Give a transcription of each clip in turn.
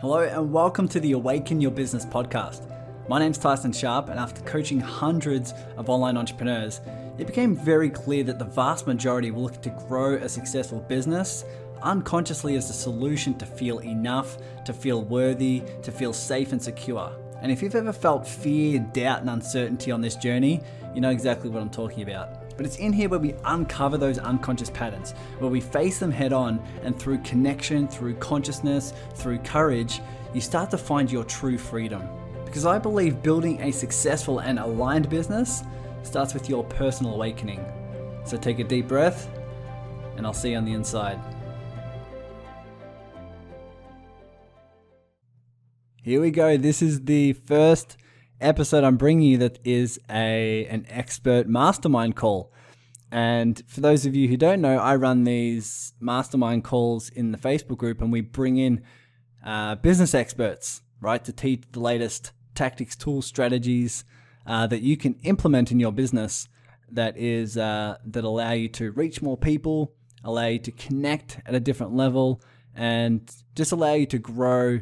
Hello, and welcome to the Awaken Your Business podcast. My name's Tyson Sharp, and after coaching hundreds of online entrepreneurs, it became very clear that the vast majority will look to grow a successful business unconsciously as a solution to feel enough, to feel worthy, to feel safe and secure. And if you've ever felt fear, doubt, and uncertainty on this journey, you know exactly what I'm talking about. But it's in here where we uncover those unconscious patterns, where we face them head on, and through connection, through consciousness, through courage, you start to find your true freedom. Because I believe building a successful and aligned business starts with your personal awakening. So take a deep breath, and I'll see you on the inside. Here we go. This is the first episode I'm bringing you that is a an expert mastermind call. And for those of you who don't know, I run these mastermind calls in the Facebook group, and we bring in uh, business experts, right, to teach the latest tactics, tools, strategies uh, that you can implement in your business. That is uh, that allow you to reach more people, allow you to connect at a different level, and just allow you to grow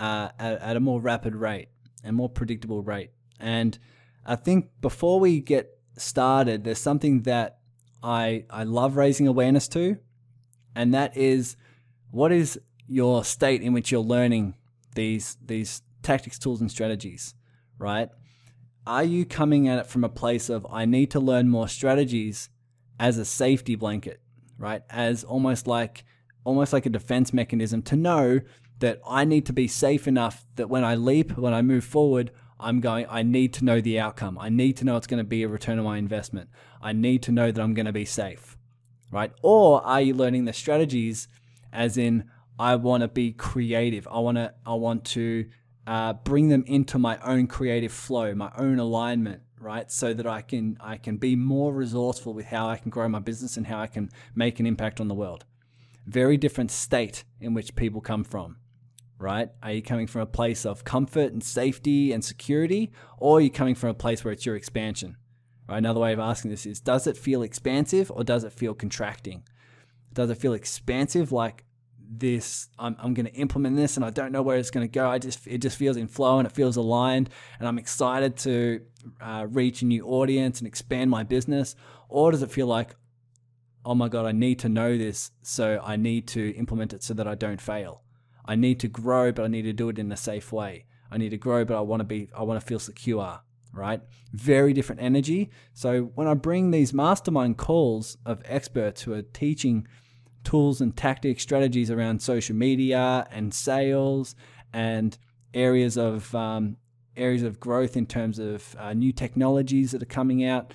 uh, at, at a more rapid rate and more predictable rate. And I think before we get started, there's something that I I love raising awareness to, and that is what is your state in which you're learning these these tactics, tools, and strategies, right? Are you coming at it from a place of I need to learn more strategies as a safety blanket, right? As almost like almost like a defense mechanism to know that I need to be safe enough that when I leap, when I move forward, I'm going, I need to know the outcome. I need to know it's going to be a return on my investment. I need to know that I'm going to be safe, right? Or are you learning the strategies as in, I want to be creative. I want to, I want to uh, bring them into my own creative flow, my own alignment, right? So that I can, I can be more resourceful with how I can grow my business and how I can make an impact on the world. Very different state in which people come from right? Are you coming from a place of comfort and safety and security, or are you coming from a place where it's your expansion? Right? Another way of asking this is Does it feel expansive or does it feel contracting? Does it feel expansive like this I'm, I'm going to implement this and I don't know where it's going to go. I just it just feels in flow and it feels aligned and I'm excited to uh, reach a new audience and expand my business. Or does it feel like, oh my god, I need to know this, so I need to implement it so that I don't fail. I need to grow, but I need to do it in a safe way. I need to grow, but I want to be, I want to feel secure, right? Very different energy. So when I bring these mastermind calls of experts who are teaching tools and tactics, strategies around social media and sales and areas of um, areas of growth in terms of uh, new technologies that are coming out,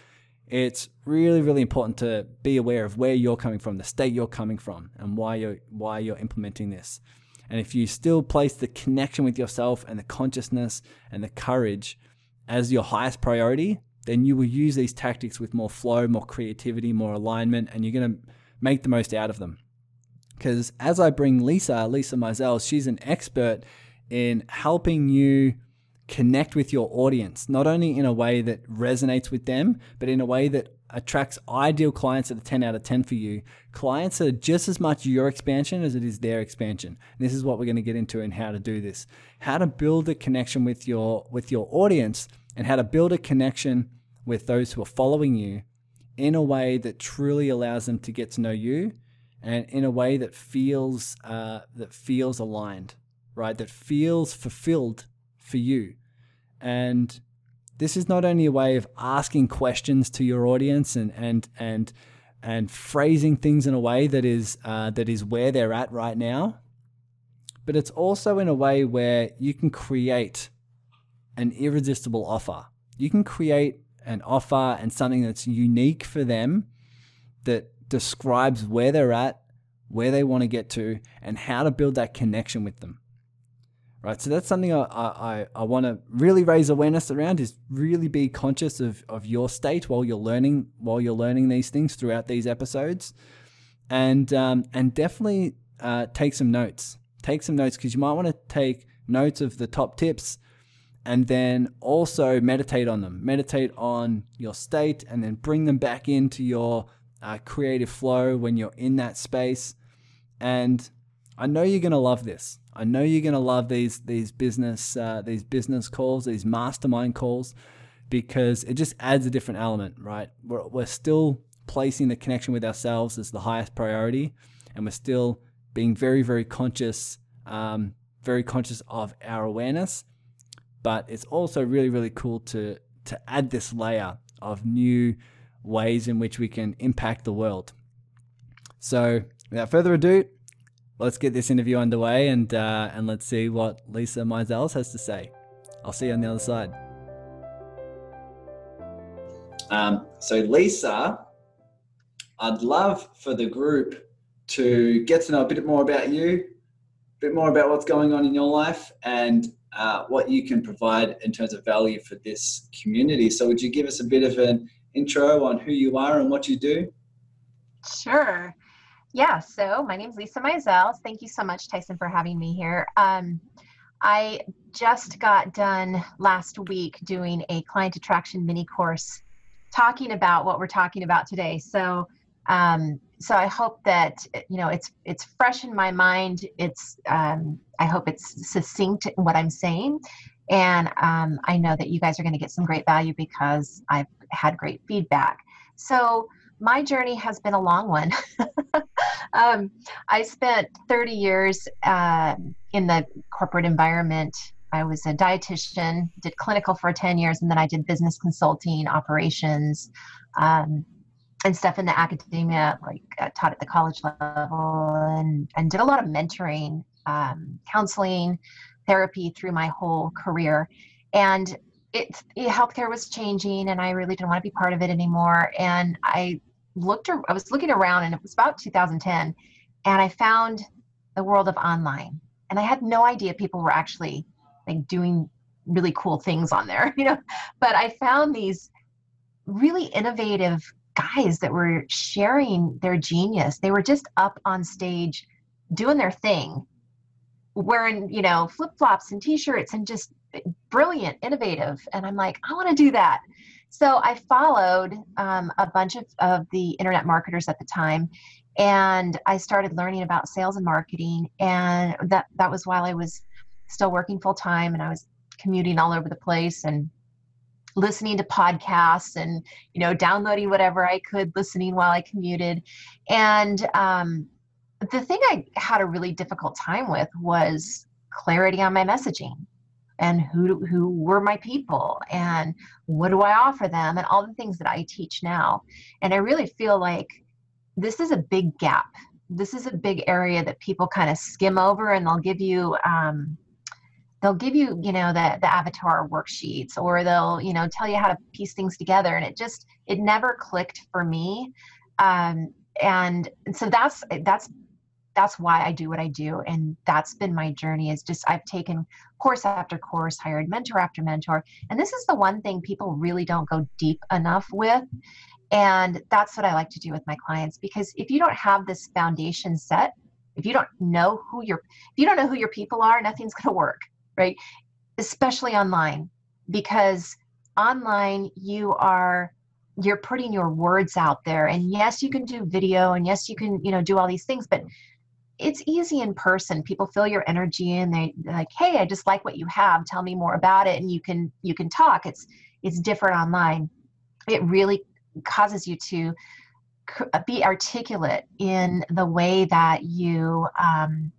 it's really really important to be aware of where you're coming from, the state you're coming from, and why you're why you're implementing this. And if you still place the connection with yourself and the consciousness and the courage as your highest priority, then you will use these tactics with more flow, more creativity, more alignment, and you're going to make the most out of them. Because as I bring Lisa, Lisa Mizell, she's an expert in helping you connect with your audience, not only in a way that resonates with them, but in a way that attracts ideal clients that are 10 out of 10 for you. Clients are just as much your expansion as it is their expansion. And this is what we're going to get into and how to do this. How to build a connection with your with your audience and how to build a connection with those who are following you in a way that truly allows them to get to know you and in a way that feels uh, that feels aligned, right? That feels fulfilled for you. And this is not only a way of asking questions to your audience and and and and phrasing things in a way that is uh, that is where they're at right now, but it's also in a way where you can create an irresistible offer. You can create an offer and something that's unique for them that describes where they're at, where they want to get to, and how to build that connection with them right? So that's something I, I, I want to really raise awareness around is really be conscious of, of your state while you're learning while you're learning these things throughout these episodes, and um, and definitely uh, take some notes. Take some notes because you might want to take notes of the top tips, and then also meditate on them. Meditate on your state, and then bring them back into your uh, creative flow when you're in that space, and I know you're going to love this. I know you're going to love these these business uh, these business calls, these mastermind calls, because it just adds a different element, right? We're, we're still placing the connection with ourselves as the highest priority, and we're still being very very conscious, um, very conscious of our awareness. But it's also really really cool to to add this layer of new ways in which we can impact the world. So, without further ado, let's get this interview underway and uh, and let's see what Lisa Mizels has to say. I'll see you on the other side. Um, so, Lisa, I'd love for the group to get to know a bit more about you, a bit more about what's going on in your life, and uh, what you can provide in terms of value for this community. So, would you give us a bit of an intro on who you are and what you do? Sure. Yeah, so my name is Lisa Mizels. Thank you so much, Tyson, for having me here. Um, I just got done last week doing a client attraction mini course talking about what we're talking about today. So, um, so I hope that you know it's it's fresh in my mind. It's um, I hope it's succinct in what I'm saying, and um, I know that you guys are going to get some great value because I've had great feedback. So my journey has been a long one. um, I spent 30 years uh, in the corporate environment. I was a dietitian, did clinical for 10 years, and then I did business consulting, operations, um, and stuff in the academia, like uh, taught at the college level, and, and did a lot of mentoring, um, counseling, therapy through my whole career. And it, it, healthcare was changing, and I really didn't want to be part of it anymore. And I looked, I was looking around, and it was about 2010, and I found the world of online. And I had no idea people were actually like doing really cool things on there, you know. But I found these really innovative guys that were sharing their genius. They were just up on stage doing their thing wearing you know flip flops and t-shirts and just eh, brilliant innovative and i'm like i want to do that so i followed um, a bunch of, of the internet marketers at the time and i started learning about sales and marketing and that that was while i was still working full time and i was commuting all over the place and listening to podcasts and you know downloading whatever i could listening while i commuted. And um, the thing I had a really difficult time with was clarity on my messaging and who who were my people and what do I offer them and all the things that I teach now. And I really feel like this is a big gap. This is a big area that people kind of skim over and they'll give you um, they'll give you you know the the avatar worksheets or they'll you know tell you how to piece things together and it just it never clicked for me um, and so that's that's that's why I do what I do. And that's been my journey is just I've taken course after course, hired mentor after mentor. And this is the one thing people really don't go deep enough with. And that's what I like to do with my clients because if you don't have this foundation set, if you don't know who your if you don't know who your people are, nothing's going to work, right? Especially online because online you are you're putting your words out there and yes you can do video and yes you can you know do all these things but it's easy in person. People feel your energy and they like hey i just like what you have. Tell me more about it and you can you can talk. It's it's different online. It really causes you to be articulate in the way that you um,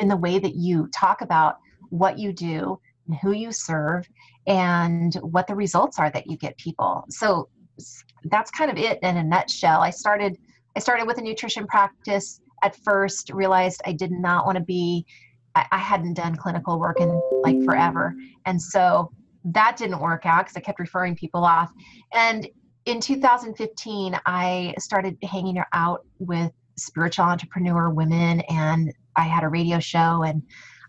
in the way that you talk about what you do and who you serve and what the results are that you get people. So that's kind of it in a nutshell. I started i started with a nutrition practice at first realized I did not want to be, I, I hadn't done clinical work in like forever. And so that didn't work out because I kept referring people off. And in 2015, I started hanging out with spiritual entrepreneur women, and I had a radio show, and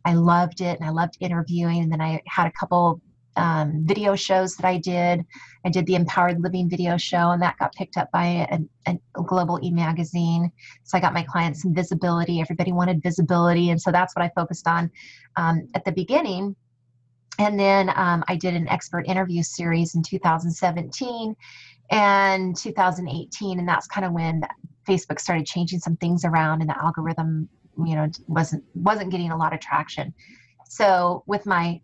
I loved it, and I loved interviewing. And then I had a couple um, video shows that I did. I did the Empowered Living video show, and that got picked up by a, a, global e magazine. So I got my clients some visibility. Everybody wanted visibility, and so that's what I focused on um, at the beginning. And then um, I did an expert interview series in 2017 and 2018, and that's kind of when Facebook started changing some things around, and the algorithm you know wasn't wasn't getting a lot of traction so with my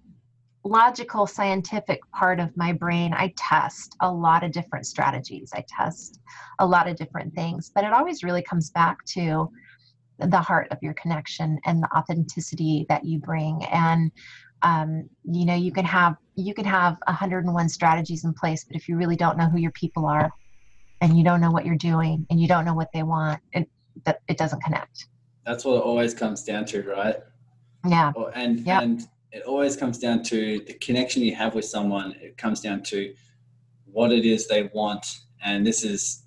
logical scientific part of my brain i test a lot of different strategies. I test a lot of different things but it always really comes back to the heart of your connection and the authenticity that you bring. And um, you know you can have you can have 101 strategies in place but if you really don't know who your people are and you don't know what you're doing and you don't know what they want it that it doesn't connect. That's what it always comes down to right? Yeah. And yep. and it always comes down to the connection you have with someone it comes down to what it is they want and this is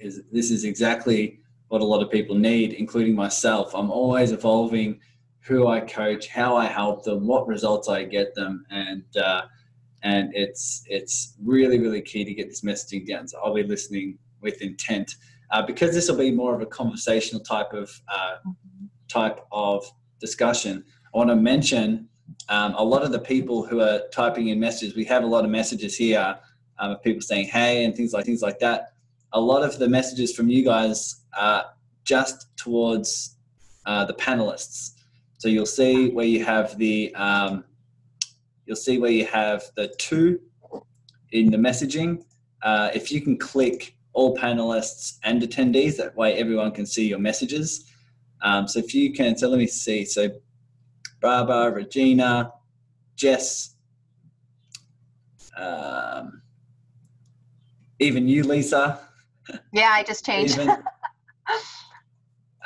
is this is exactly what a lot of people need including myself i'm always evolving who I coach, how I help them, what results I get them, and uh, and it's it's really really key to get this messaging down. So I'll be listening with intent uh, because this will be more of a conversational type of uh, type of discussion. Want to mention um, a lot of the people who are typing in messages. We have a lot of messages here um, of people saying hey and things like things like that. A lot of the messages from you guys are just towards uh, the panelists. So you'll see where you have the um, you'll see where you have the two in the messaging. Uh, if you can click all panelists and attendees, that way everyone can see your messages. Um, so if you can, so let me see. So Barbara, Regina, Jess, um, even you, Lisa. Yeah, I just changed.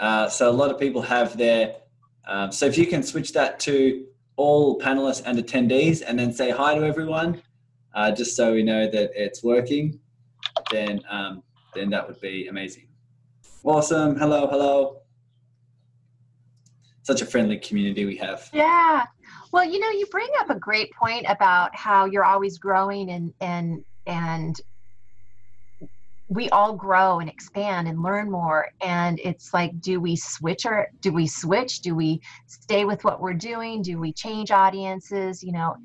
uh, so a lot of people have their um, so if you can switch that to all panelists and attendees and then say hi to everyone, uh, just so we know that it's working, then, um, then that would be amazing. Awesome. Hello, hello. Such a friendly community we have. Yeah. Well, you know, you bring up a great point about how you're always growing and and and we all grow and expand and learn more. And it's like do we switch or do we switch? Do we stay with what we're doing? Do we change audiences you know?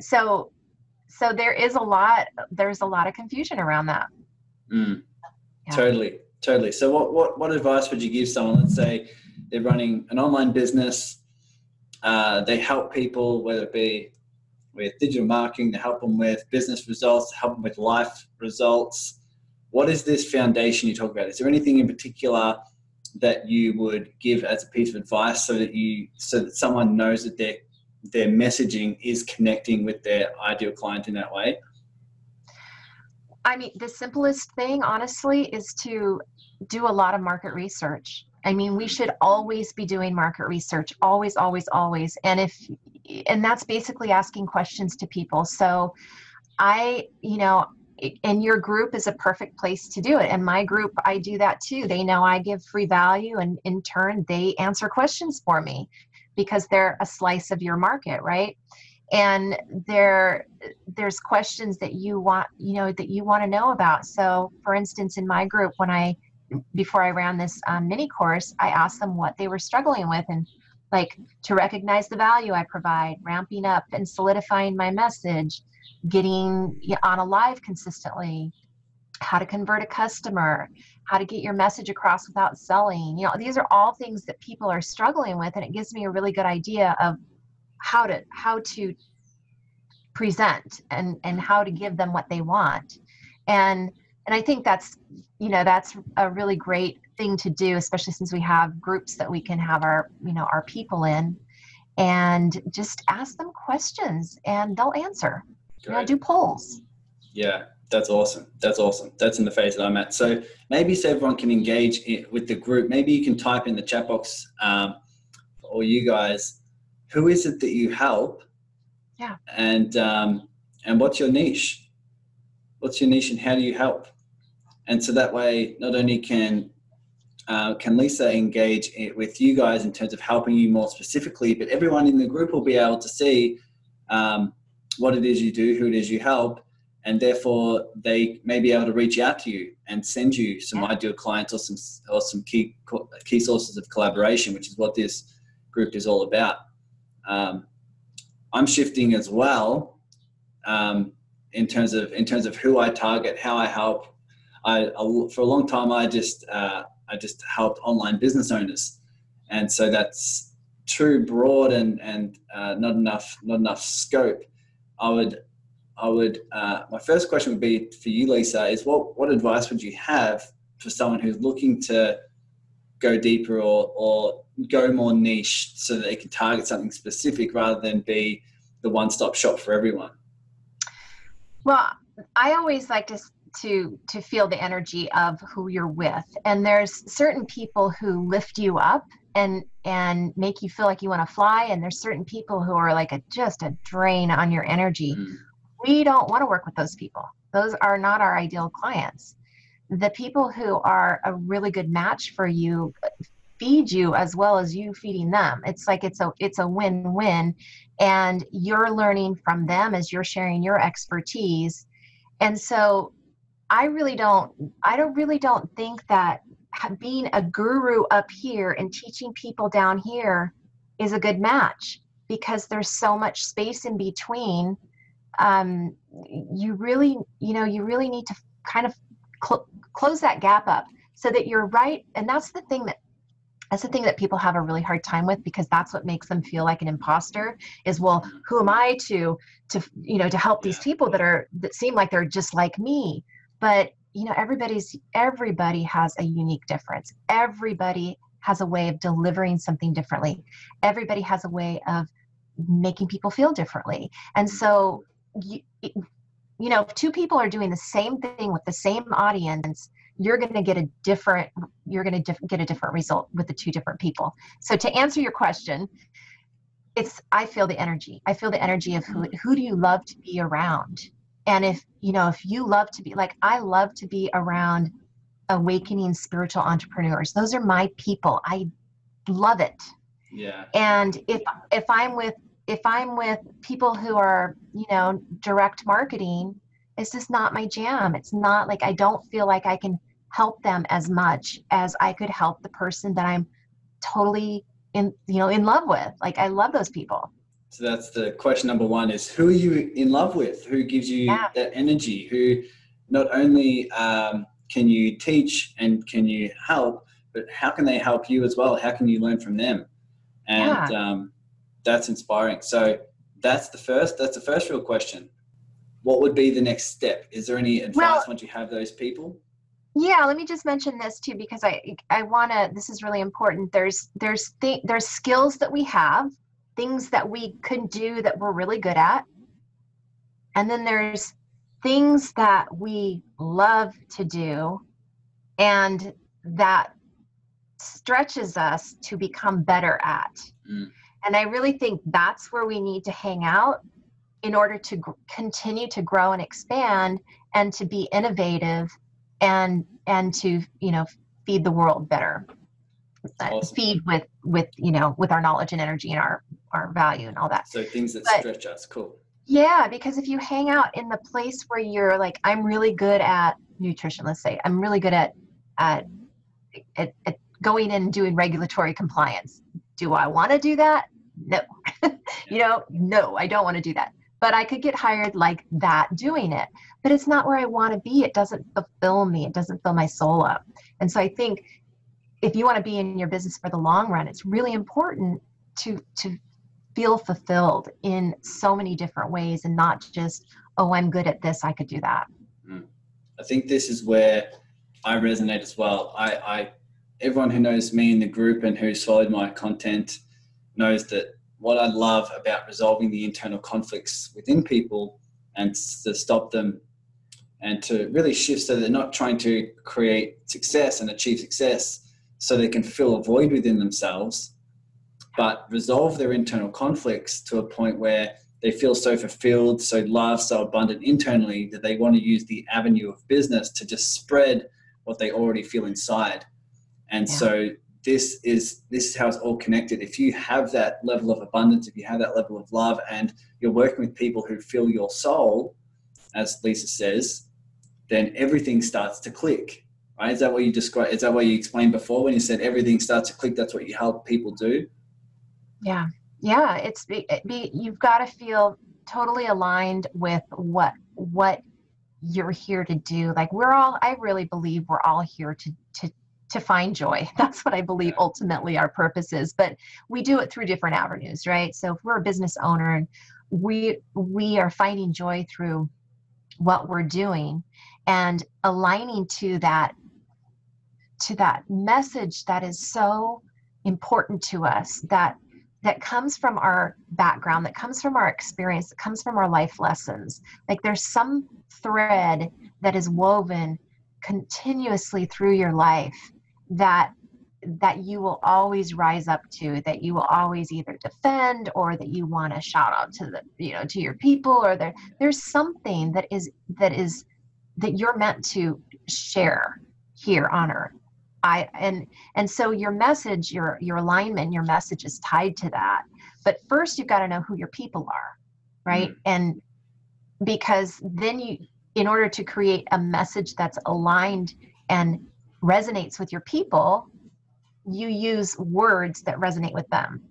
So so there is a lot there's a lot of confusion around that. Mm, yeah. totally. Totally. So what, what what advice would you give someone? Let's say they're running an online business uh, they help people whether it be with digital marketing to help them with business results help them with life results what is this foundation you talk about? Is there anything in particular that you would give as a piece of advice so that you so that someone knows that their their messaging is connecting with their ideal client in that way? I mean, the simplest thing, honestly, is to do a lot of market research. I mean, we should always be doing market research, always, always, always. And if, and that's basically asking questions to people. So I, you know, and your group is a perfect place to do it and my group i do that too they know i give free value and in turn they answer questions for me because they're a slice of your market right and there there's questions that you want you know that you want to know about so for instance in my group when i before i ran this um, mini course i asked them what they were struggling with and like to recognize the value i provide ramping up and solidifying my message getting on a live consistently, how to convert a customer, how to get your message across without selling. You know, these are all things that people are struggling with, and it gives me a really good idea of how to how to present and and how to give them what they want. And and I think that's you know that's a really great thing to do, especially since we have groups that we can have our you know our people in, and just ask them questions and they'll answer. Great. do polls. Yeah, that's awesome. That's awesome. That's in the phase that I'm at. So maybe so everyone can engage with the group. Maybe you can type in the chat box um, or you guys, who is it that you help? Yeah. And um, and what's your niche? What's your niche and how do you help? And so that way, not only can uh, can Lisa engage with you guys in terms of helping you more specifically, but everyone in the group will be able to see um, what it is you do, who it is you help, and therefore they may be able to reach out to you and send you some ideal clients or some or some key key sources of collaboration, which is what this group is all about. Um, I'm shifting as well um, in terms of in terms of who I target, how I help. I, I for a long time I just uh, I just helped online business owners, and so that's too broad and and uh, not enough not enough scope. I would I would uh, my first question would be for you, Lisa, is what what advice would you have for someone who's looking to go deeper or or go more niche so that they can target something specific rather than be the one stop shop for everyone? Well, I always like to to to feel the energy of who you're with. And there's certain people who lift you up and and make you feel like you want to fly and there's certain people who are like a just a drain on your energy. Mm. we don't want to work with those people. Those are not our ideal clients. The people who are a really good match for you feed you as well as you feeding them. It's like it's a it's a win-win and you're learning from them as you're sharing your expertise. And so i really don't i don't really don't think that being a guru up here and teaching people down here is a good match because there's so much space in between. Um, you really you know you really need to kind of cl- close that gap up so that you're right. And that's the thing that that's the thing that people have a really hard time with because that's what makes them feel like an imposter is well who am i to to you know to help these people that are that seem like they're just like me but you know everybody's everybody has a unique difference. Everybody has a way of delivering something differently. Everybody has a way of making people feel differently. And mm-hmm. so you, you know if two people are doing the same thing with the same audience you're going to get a different you're going to get a different result with the two different people. So to answer your question it's i feel the energy. I feel the energy of who mm-hmm. who do you love to be around and if you know if you love to be like i love to be around awakening spiritual entrepreneurs. Those are my people. I love it. Yeah. And if if i'm with if i'm with people who are you know direct marketing it's just not my jam. It's not like i don't feel like i can help them as much as I could help the person that I'm totally in you know in love with. Like I love those people. So that's the question number one is who are you in love with? Who gives you yeah. that energy? Who not only um, can you teach and can you help, but how can they help you as well? How can you learn from them? And yeah. um, that's inspiring. So that's the first. That's the first real question. What would be the next step? Is there any advice well, once you have those people? yeah let me just mention this too because i i want to this is really important there's there's th- there's skills that we have things that we could do that we're really good at and then there's things that we love to do and that stretches us to become better at mm. and i really think that's where we need to hang out in order to g- continue to grow and expand and to be innovative and and to you know feed the world better awesome. feed with with you know with our knowledge and energy and our our value and all that so things that but, stretch us cool yeah because if you hang out in the place where you're like i'm really good at nutrition let's say i'm really good at at, at, at going in and doing regulatory compliance do i want to do that no you know no i don't want to do that but I could get hired like that doing it. But it's not where I want to be. It doesn't fulfill me. It doesn't fill my soul up. And so I think if you want to be in your business for the long run, it's really important to to feel fulfilled in so many different ways and not just, oh, I'm good at this, I could do that. Mm. I think this is where I resonate as well. I, I everyone who knows me in the group and who's followed my content knows that what I love about resolving the internal conflicts within people and to stop them and to really shift so they're not trying to create success and achieve success so they can fill a void within themselves, but resolve their internal conflicts to a point where they feel so fulfilled, so loved, so abundant internally that they want to use the avenue of business to just spread what they already feel inside. And yeah. so this is this is how it's all connected if you have that level of abundance if you have that level of love and you're working with people who fill your soul as lisa says then everything starts to click right is that what you described is that what you explained before when you said everything starts to click that's what you help people do yeah yeah it's be, be you've got to feel totally aligned with what what you're here to do like we're all i really believe we're all here to to to find joy. That's what I believe ultimately our purpose is. But we do it through different avenues, right? So if we're a business owner and we we are finding joy through what we're doing and aligning to that to that message that is so important to us that that comes from our background that comes from our experience that comes from our life lessons. Like there's some thread that is woven continuously through your life that that you will always rise up to that you will always either defend or that you want to shout out to the you know to your people or there there's something that is that is that you're meant to share here on earth i and and so your message your your alignment your message is tied to that. But first you've got to know who your people are right? Mm-hmm. and because then you in order to create a message that's aligned and resonates with your people you use words that resonate with them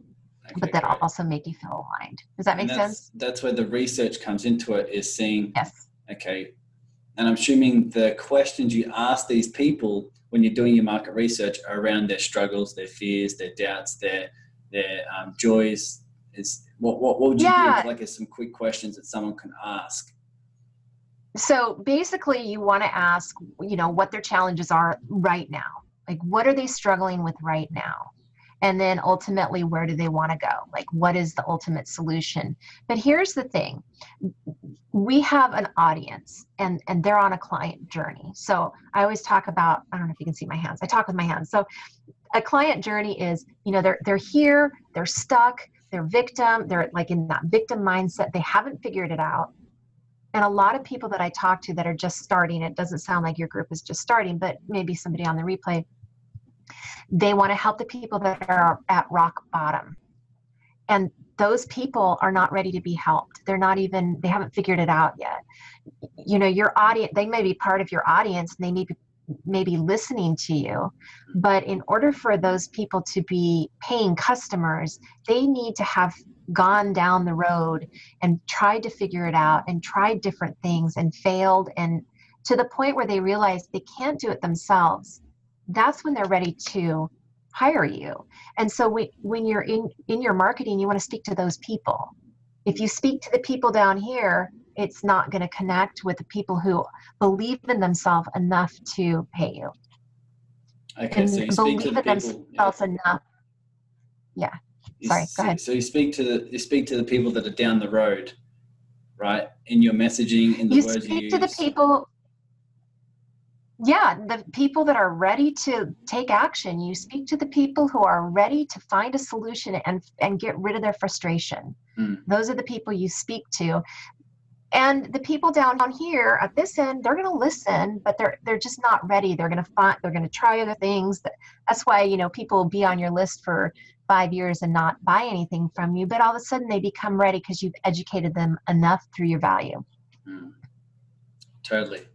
okay, but that also make you feel aligned. Does that make that's, sense? that's where the research comes into it is seeing yes. Okay. And i'm assuming the questions you ask these people when you're doing your market research around their struggles their fears their doubts their their um, joys is what, what, what would you yeah. give like as some quick questions that someone can ask? So basically you want to ask you know what their challenges are right now. Like what are they struggling with right now and then ultimately where do they want to go? Like what is the ultimate solution? But here's the thing. We have an audience and and they're on a client journey. So i always talk about i don't know if you can see my hands i talk with my hands. So a client journey is you know they're they're here they're stuck they're victim they're like in that victim mindset. They haven't figured it out. And a lot of people that I talk to that are just starting, it doesn't sound like your group is just starting, but maybe somebody on the replay, they want to help the people that are at rock bottom. And those people are not ready to be helped. They're not even, they haven't figured it out yet. You know, your audience, they may be part of your audience and they may be maybe listening to you but in order for those people to be paying customers they need to have gone down the road and tried to figure it out and tried different things and failed and to the point where they realize they can't do it themselves that's when they're ready to hire you and so we, when you're in in your marketing you want to speak to those people if you speak to the people down here it's not going to connect with the people who believe in themselves enough to pay you okay and so you believe in people, themselves yeah. enough yeah Sorry, go ahead. So you speak to the you speak to the people that are down the road, right? In your messaging, in the you words speak you to the people. Yeah, the people that are ready to take action. You speak to the people who are ready to find a solution and and get rid of their frustration. Mm. Those are the people you speak to. And the people down here at this end, they're going to listen, but they're they're just not ready. They're going to find they're going to try other things. That's why you know people will be on your list for five years and not buy anything from you, but all of a sudden they become ready because you've educated them enough through your value. Mm. Totally.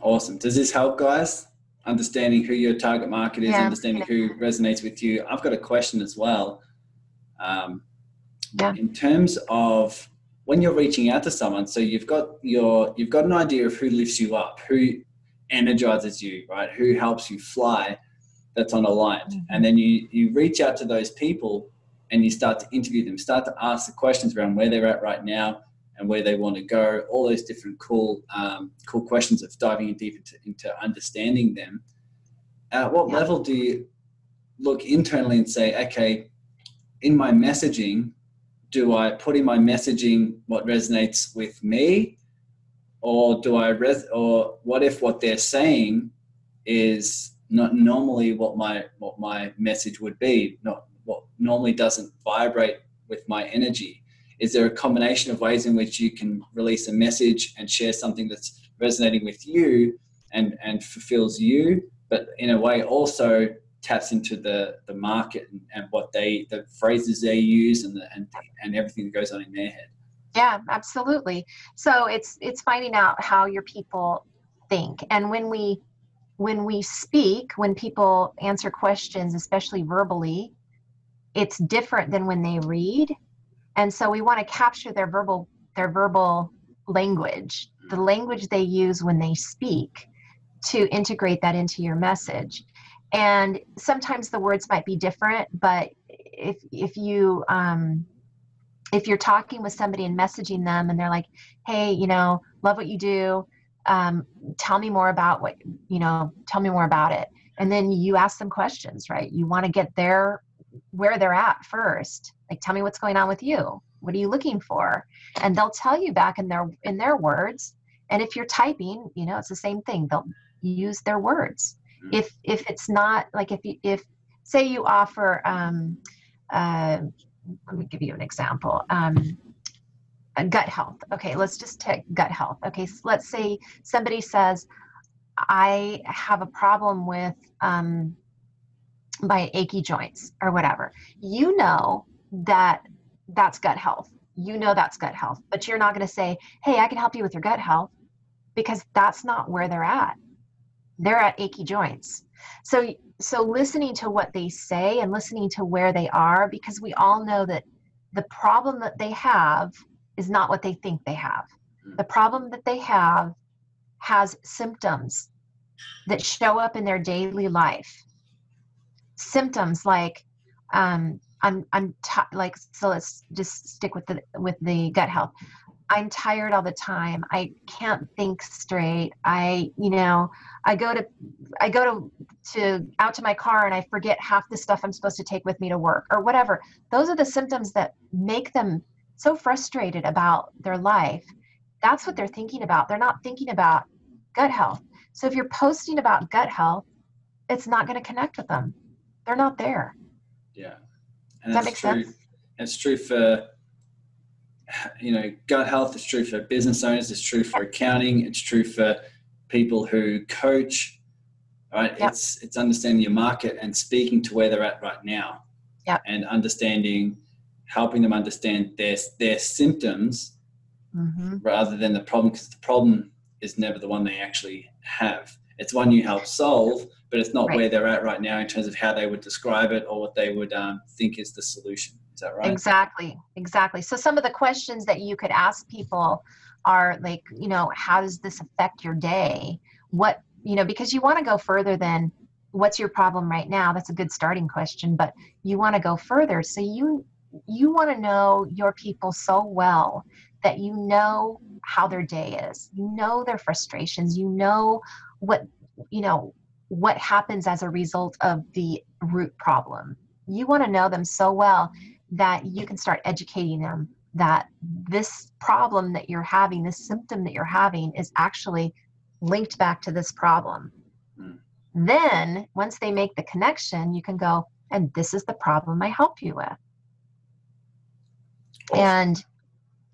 Awesome. Does this help, guys? Understanding who your target market is, yeah. understanding who resonates with you. I've got a question as well. Um, yeah. In terms of when you're reaching out to someone, so you've got your you've got an idea of who lifts you up, who energizes you, right? Who helps you fly that's on. Mm-hmm. And then you, you reach out to those people and you start to interview them, start to ask the questions around where they're at right now and where they want to go, all those different cool, um, cool questions of diving in deep into, into understanding them. At what yeah. level do you look internally and say, okay, in my messaging, do I put in my messaging what resonates with me? Or do I, res- or what if what they're saying is not normally what my what my message would be not what normally doesn't vibrate with my energy is there a combination of ways in which you can release a message and share something that's resonating with you and and fulfills you but in a way also taps into the the market and, and what they the phrases they use and the, and and everything that goes on in their head? Yeah absolutely. So it's it's finding out how your people think. And when we when we speak, when people answer questions, especially verbally, it's different than when they read. And so we want to capture their verbal their verbal language, the language they use when they speak to integrate that into your message. and sometimes the words might be different but if if you um if you're talking with somebody and messaging them and they're like hey you know love what you do um, tell me more about what you know tell me more about it. And then you ask them questions right? You want to get their where they're at first like tell me what's going on with you. What are you looking for? And they'll tell you back in their in their words. And if you're typing you know it's the same thing. They'll use their words. Mm-hmm. if if it's not like if you if say you offer um uh let me give you an example. Um gut health. Okay let's just take gut health. Okay so let's say somebody says i have a problem with um my achy joints or whatever. You know that that's gut health. You know that's gut health but you're not going to say hey i can help you with your gut health because that's not where they're at. They're at achy joints. So so listening to what they say and listening to where they are because we all know that the problem that they have is not what they think they have. Hmm. the problem that they have has symptoms that show up in their daily life. Symptoms like um, I'm I'm t- like so let's just stick with the with the gut health. I'm tired all the time. I can't think straight. I, you know, I go to I go to to out to my car and I forget half the stuff I'm supposed to take with me to work or whatever. Those are the symptoms that make them so frustrated about their life. That's what they're thinking about. They're not thinking about gut health. So if you're posting about gut health, it's not going to connect with them. They're not there. Yeah. And that make true. sense? It's true for you know gut health. It's true for business owners. It's true for accounting. It's true for people who coach. Right? Yep. It's it's understanding your market and speaking to where they're at right now. Yeah. And understanding, helping them understand their their symptoms mm-hmm. rather than the problem, because the problem is never the one they actually have. It's one you help solve, but it's not right. where they're at right now in terms of how they would describe it or what they would um, think is the solution. Is that right? Exactly, exactly. So some of the questions that you could ask people are like, you know, how does this affect your day? What, you know, because you want to go further than what's your problem right now. That's a good starting question, but you want to go further. So you you want to know your people so well that you know how their day is. You know their frustrations. You know what you know what happens as a result of the root problem. You want to know them so well that you can start educating them that this problem that you're having, this symptom that you're having, is actually linked back to this problem. Mm. Then, once they make the connection, you can go, and this is the problem I help you with. Awesome. And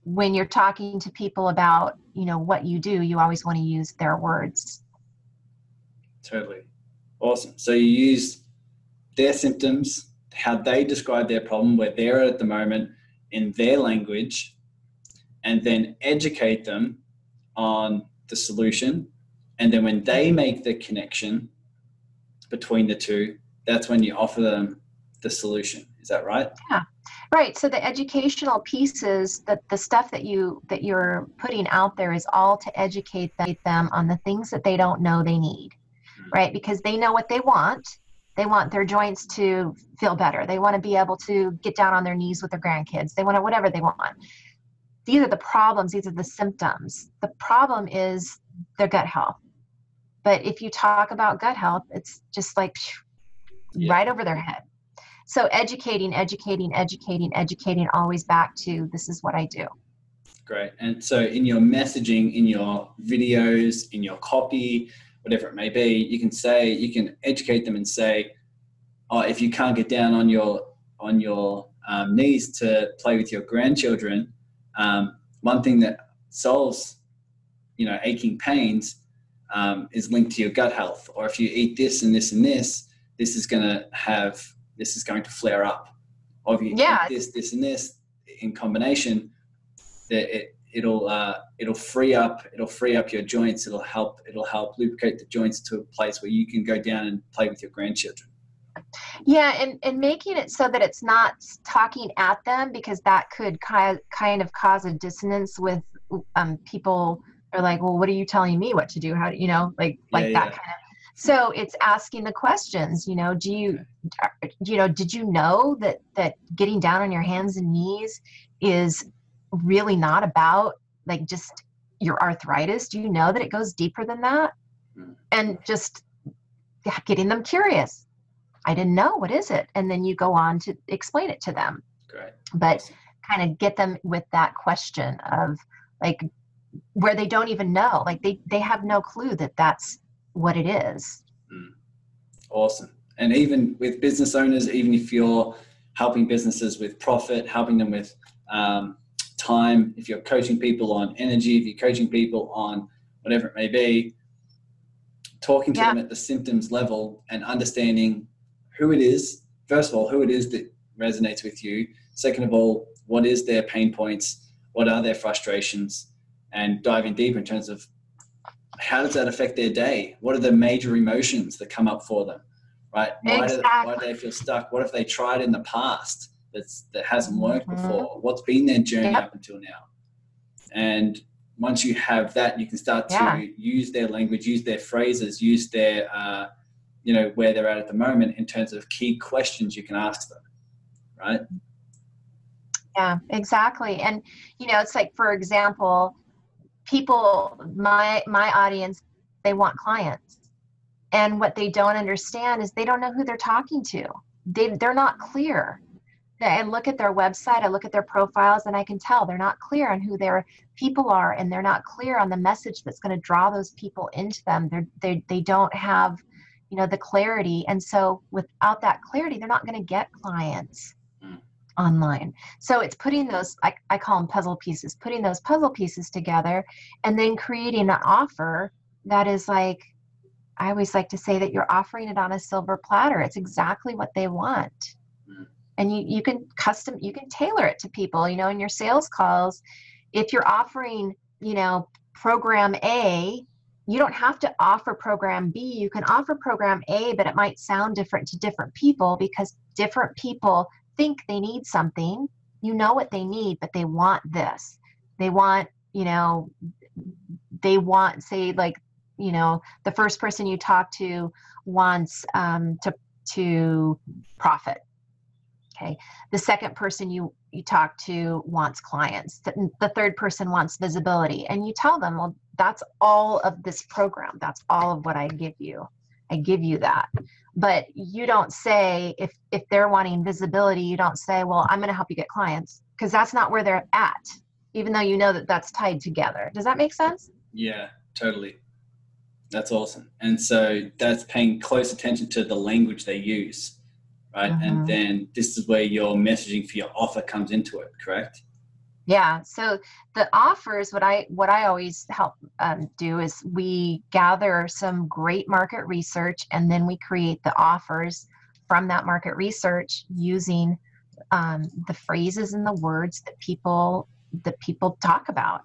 when you're talking to people about, you know, what you do, you always want to use their words Totally. Awesome. So you use their symptoms, how they describe their problem, where they're at the moment in their language, and then educate them on the solution. And then when they make the connection between the two, that's when you offer them the solution. Is that right? Yeah. Right. So the educational pieces that the stuff that you that you're putting out there is all to educate them on the things that they don't know they need Mm-hmm. right? Because they know what they want. They want their joints to feel better. They want to be able to get down on their knees with their grandkids. They want to, whatever they want. These are the problems, these are the symptoms. The problem is their gut health. But if you talk about gut health, it's just like yeah. right over their head. So educating, educating, educating, educating, always back to this is what I do. Great. And so in your messaging, in your videos, in your copy, whatever it may be, you can say, you can educate them and say, oh, if you can't get down on your on your um, knees to play with your grandchildren, um, one thing that solves, you know, aching pains um, is linked to your gut health. Or if you eat this and this and this, this is going to have this is going to flare up. Or if you yeah. eat this, this, and this in combination, that it it'll uh, it'll free up it'll free up your joints. It'll help it'll help lubricate the joints to a place where you can go down and play with your grandchildren. Yeah, and, and making it so that it's not talking at them because that could kind kind of cause a dissonance with um, people are like, well, what are you telling me what to do? How do you know, like like yeah, that yeah. kind of so it's asking the questions you know do you you know did you know that that getting down on your hands and knees is really not about like just your arthritis? Do you know that it goes deeper than that? Mm. and just getting them curious. I didn't know what is it? And then you go on to explain it to them. Great. but kind of get them with that question of like where they don't even know like they they have no clue that that's what it is. Awesome. And even with business owners, even if you're helping businesses with profit, helping them with um, time, if you're coaching people on energy, if you're coaching people on whatever it may be, talking to Yeah. them at the symptoms level and understanding who it is, first of all, who it is that resonates with you. Second of all, what is their pain points? What are their frustrations? And diving deep in terms of how does that affect their day? What are the major emotions that come up for them? Right? Why, do, why do they feel stuck? What if they tried in the past that's that hasn't worked Mhm. before? What's been their journey Yep. up until now? And once you have that, you can start Yeah. to use their language, use their phrases, use their, uh, you know, where they're at at the moment in terms of key questions you can ask them. Right? yeah exactly and you know it's like for example people my my audience they want clients and what they don't understand is they don't know who they're talking to they they're not clear i look at their website i look at their profiles and i can tell they're not clear on who their people are and they're not clear on the message that's going to draw those people into them they're, they they don't have you know the clarity and so without that clarity they're not going to get clients Mm. online so it's putting those I, I call them puzzle pieces putting those puzzle pieces together and then creating an offer that is like i always like to say that you're offering it on a silver platter it's exactly what they want. And you, you can custom you can tailor it to people you know in your sales calls if you're offering you know program a you don't have to offer program b you can offer program a but it might sound different to different people because different people think they need something you know what they need but they want this. They want you know they want say like you know the first person you talk to wants um, to to profit okay? The second person you you talk to wants clients. The, the third person wants visibility. And you tell them well that's all of this program. That's all of what i give you. I give you that. But you don't say if if they're wanting visibility you don't say well i'm going to help you get clients because that's not where they're at even though you know that that's tied together. Does that make sense? Yeah, totally. That's awesome. And so that's paying close attention to the language they use, right? Mhm. And then this is where your messaging for your offer comes into it, correct? yeah so the offers what i what i always help um, do is we gather some great market research and then we create the offers from that market research using um, the phrases and the words that people that people talk about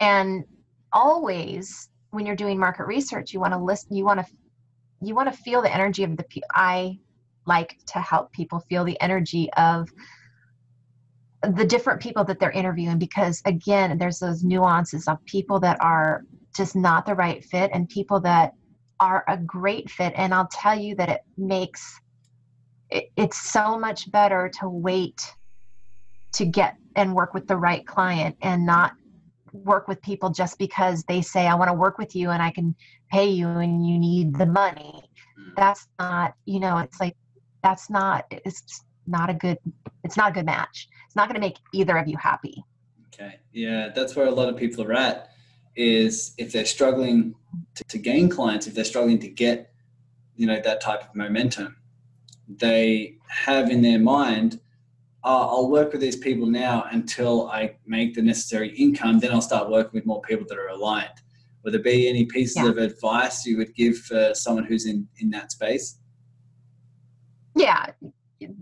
and always when you're doing market research you want to listen you want to you want to feel the energy of the i like to help people feel the energy of the different people that they're interviewing because again there's those nuances of people that are just not the right fit and people that are a great fit and i'll tell you that it makes it, it's so much better to wait to get and work with the right client and not work with people just because they say i want to work with you and i can pay you and you need the money Mm. that's not you know it's like that's not it's not a good it's not a good match it's not going to make either of you happy Okay. Yeah, that's where a lot of people are at is if they're struggling to, to gain clients, if they're struggling to get, you know, that type of momentum, they have in their mind, oh, I'll work with these people now until I make the necessary income. Then I'll start working with more people that are aligned. Would there be any pieces Yeah. of advice you would give for someone who's in, in that space? Yeah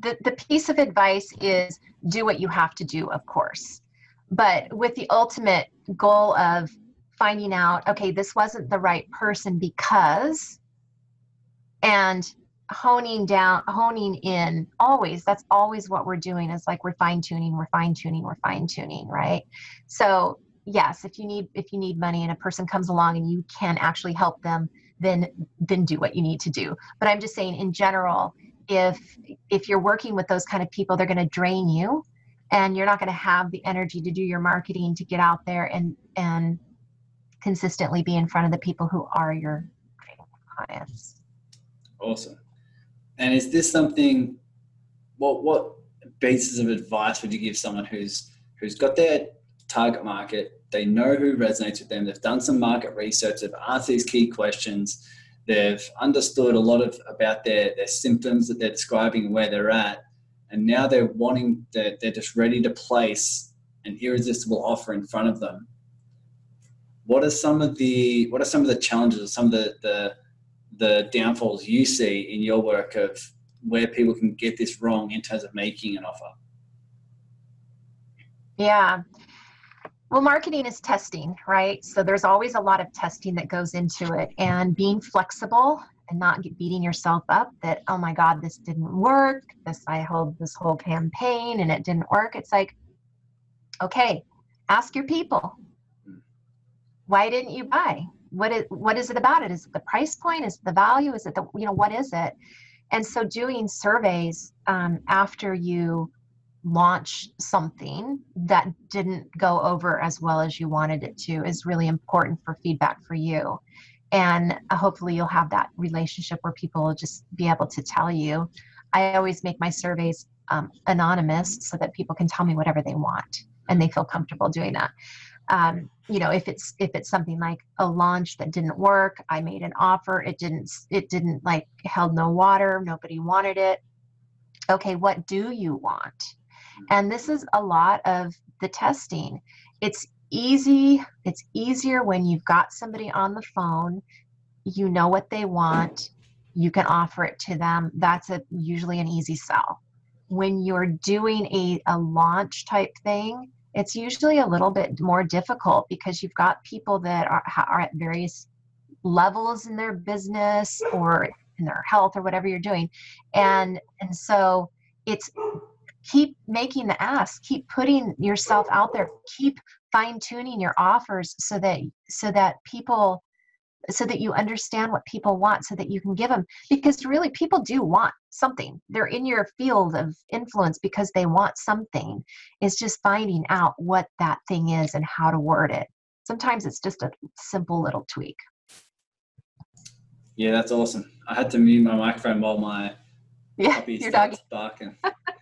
the, the piece of advice is do what you have to do of course. But with the ultimate goal of finding out okay this wasn't the right person because and honing down honing in always that's always what we're doing is like we're fine tuning we're fine tuning we're fine tuning right? So yes if you need if you need money and a person comes along and you can actually help them then then do what you need to do. But i'm just saying in general if if you're working with those kind of people they're going to drain you and you're not going to have the energy to do your marketing to get out there and and consistently be in front of the people who are your clients. Awesome. And is this something what what pieces of advice would you give someone who's who's got their target market they know who resonates with them they've done some market research they've asked these key questions they've understood a lot of about their their symptoms that they're describing where they're at and now they're wanting they're, they're just ready to place an irresistible offer in front of them. What are some of the what are some of the challenges or some of the the, the downfalls you see in your work of where people can get this wrong in terms of making an offer? Yeah well, marketing is testing, right? So there's always a lot of testing that goes into it and being flexible and not beating yourself up that, oh my God, this didn't work. This, I held this whole campaign and it didn't work. It's like, okay, ask your people. Why didn't you buy? What is, what is it about it? Is it the price point? Is it the value? Is it the, you know, what is it? And so doing surveys um, after you launch something that didn't go over as well as you wanted it to is really important for feedback for you. And uh, hopefully, you'll have that relationship where people will just be able to tell you. I always make my surveys um, anonymous so that people can tell me whatever they want and they feel comfortable doing that. Um, you know, if it's if it's something like a launch that didn't work, I made an offer, it didn't it didn't like held no water, nobody wanted it. Okay, what do you want? Mm-hmm. And this is a lot of the testing. It's easy, it's easier when you've got somebody on the phone, you know what they want, you can offer it to them. That's a usually an easy sell. When you're doing a, a launch type thing, it's usually a little bit more difficult because you've got people that are, are at various levels in their business or in their health or whatever you're doing and and so it's keep making the ask keep putting yourself out there keep fine tuning your offers so that so that people so that you understand what people want so that you can give them because really people do want something. They're in your field of influence because they want something. It's just finding out what that thing is and how to word it. Sometimes it's just a simple little tweak. Yeah that's awesome. I had to mute my microphone while my yeah puppy your dog barking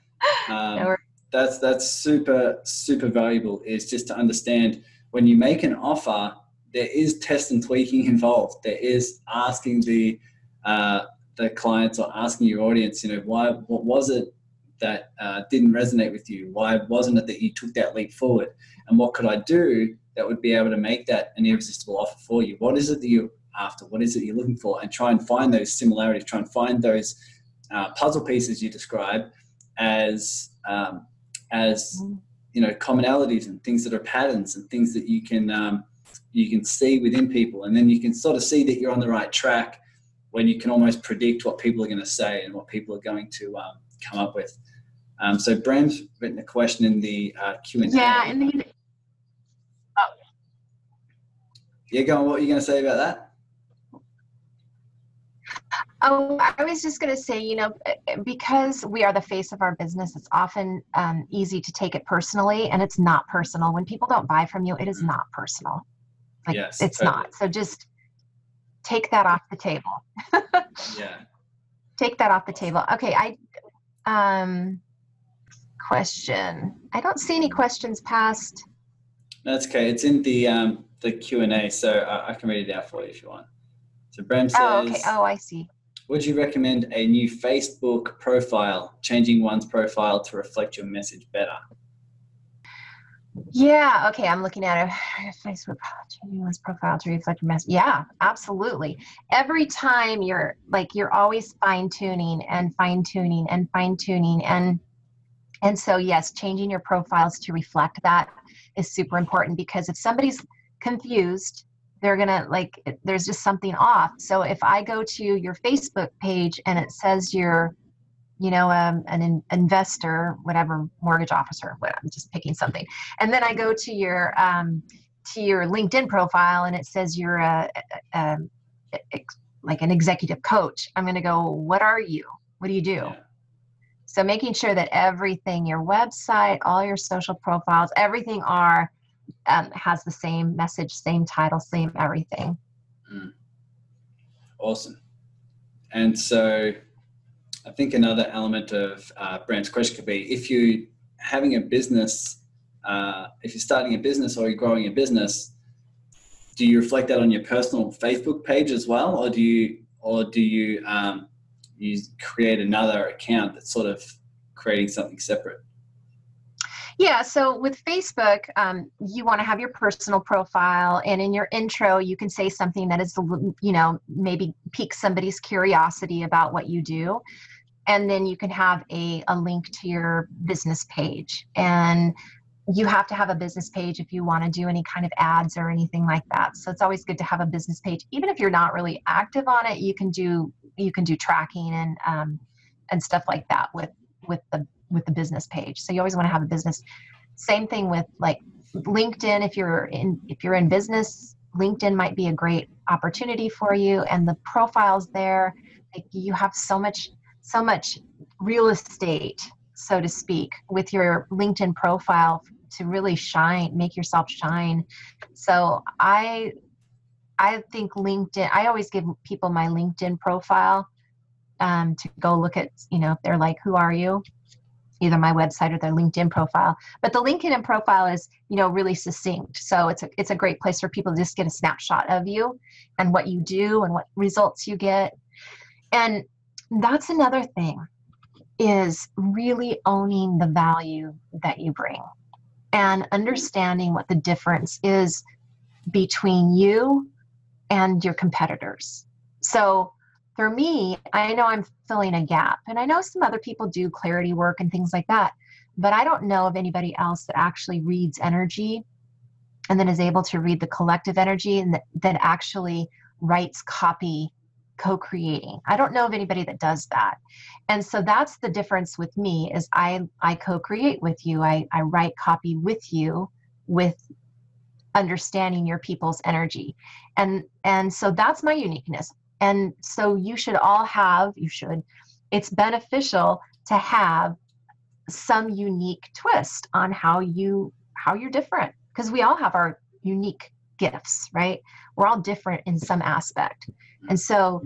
um, that's that's super super valuable. Is just to understand when you make an offer, there is test and tweaking involved. There is asking the uh, the clients or asking your audience, you know, why what was it that uh, didn't resonate with you? Why wasn't it that you took that leap forward? And what could I do that would be able to make that an irresistible offer for you? What is it that you're after? What is it you're looking for? And try and find those similarities. Try and find those uh, puzzle pieces you describe as um, as you know commonalities and things that are patterns and things that you can um, you can see within people, and then you can sort of see that you're on the right track when you can almost predict what people are going to say and what people are going to um, come up with. Um, so Bram's written a question in the uh, Q and A. Yeah, and he, oh. yeah, go on. What are you going to say about that? Oh, I was just going to say, you know, eh, eh, because we are the face of our business, it's often um, easy to take it personally, and it's not personal. When people don't buy from you, it is mm-hmm. not personal. Like, yes, it's totally. not. So just take that off the table. yeah. Take that off the table. Okay, I um question. I don't see any questions past. That's okay. It's in the um the Q and A, so I, I, can read it out for you if you want. So Bram says. Oh, okay. Oh, I see. Would you recommend a new Facebook profile, changing one's profile to reflect your message better? Yeah, okay, I'm looking at a Facebook changing one's profile to reflect your message. Yeah, absolutely. Every time you're like you're always fine tuning and fine tuning and fine tuning and and so yes, changing your profiles to reflect that is super important because if somebody's confused they're gonna like there's just something off so if i go to your facebook page and it says you're you know um, an in- investor whatever mortgage officer what, i'm just picking something and then i go to your um, to your linkedin profile and it says you're a, a, like an executive coach, I'm to go, what are you? What do you do? Yeah. So making sure that everything, your website, all your social profiles, everything are um, has the same message, same title, same everything. Mm. Awesome. And so I think another element of uh, Bram's question could be if you're having a business, uh, if you're starting a business or you're growing a business, do you reflect that on your personal Facebook page as well, or do you, or do you, um, you create another account that's sort of creating something separate? Yeah, so with Facebook, um, you want to have your personal profile, and in your intro, you can say something that is, you know, maybe pique somebody's curiosity about what you do. And then you can have a, a link to your business page. And you have to have a business page if you want to do any kind of ads or anything like that. So it's always good to have a business page. Even if you're not really active on it, you can do you can do tracking and um, and stuff like that with with the with the business page. So you always want to have a business. Same thing with like LinkedIn. If you're in if you're in business, LinkedIn might be a great opportunity for you. And the profiles there, like you have so much so much real estate, so to speak, with your LinkedIn profile to really shine, make yourself shine. So I I think LinkedIn. I always give people my LinkedIn profile um, to go look at. You know, if they're like, "Who are you?" Either my website or their LinkedIn profile. But the LinkedIn profile is, you know, really succinct. So it's a it's a great place for people to just get a snapshot of you and what you do and what results you get. And that's another thing is really owning the value that you bring and understanding what the difference is between you and your competitors. So for me, I know I'm filling a gap. And I know some other people do clarity work and things like that. But I don't know of anybody else that actually reads energy and then is able to read the collective energy and that, that actually writes copy co-creating i don't know of anybody that does that and so that's the difference with me is i i co-create with you i i write copy with you with understanding your people's energy and and so that's my uniqueness and so you should all have, you should, it's beneficial to have some unique twist on how you how you're different. Because we all have our unique gifts right? We're all different in some aspect. And so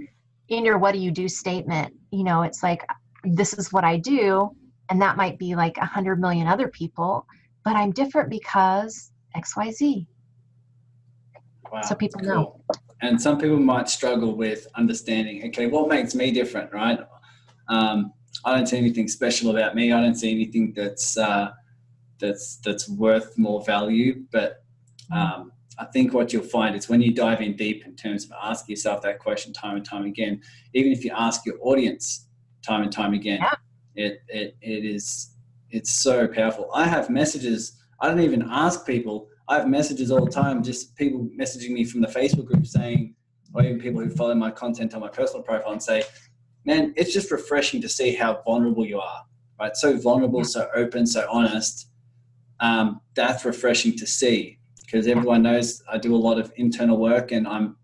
in your what do you do statement you know it's like this is what i do and that might be like a hundred million other people but i'm different because xyz wow, so people cool. know and some people might struggle with understanding okay what makes me different right? Um, i don't see anything special about me. I don't see anything that's uh, that's that's worth more value. But um, i think what you'll find is when you dive in deep in terms of asking yourself that question time and time again even if you ask your audience time and time again it, it it is it's so powerful. I have messages i don't even ask people I have messages all the time, just people messaging me from the Facebook group saying, or even people who follow my content on my personal profile and say, man, it's just refreshing to see how vulnerable you are, right? So vulnerable, so open, so honest. Um, that's refreshing to see because everyone knows I do a lot of internal work and I'm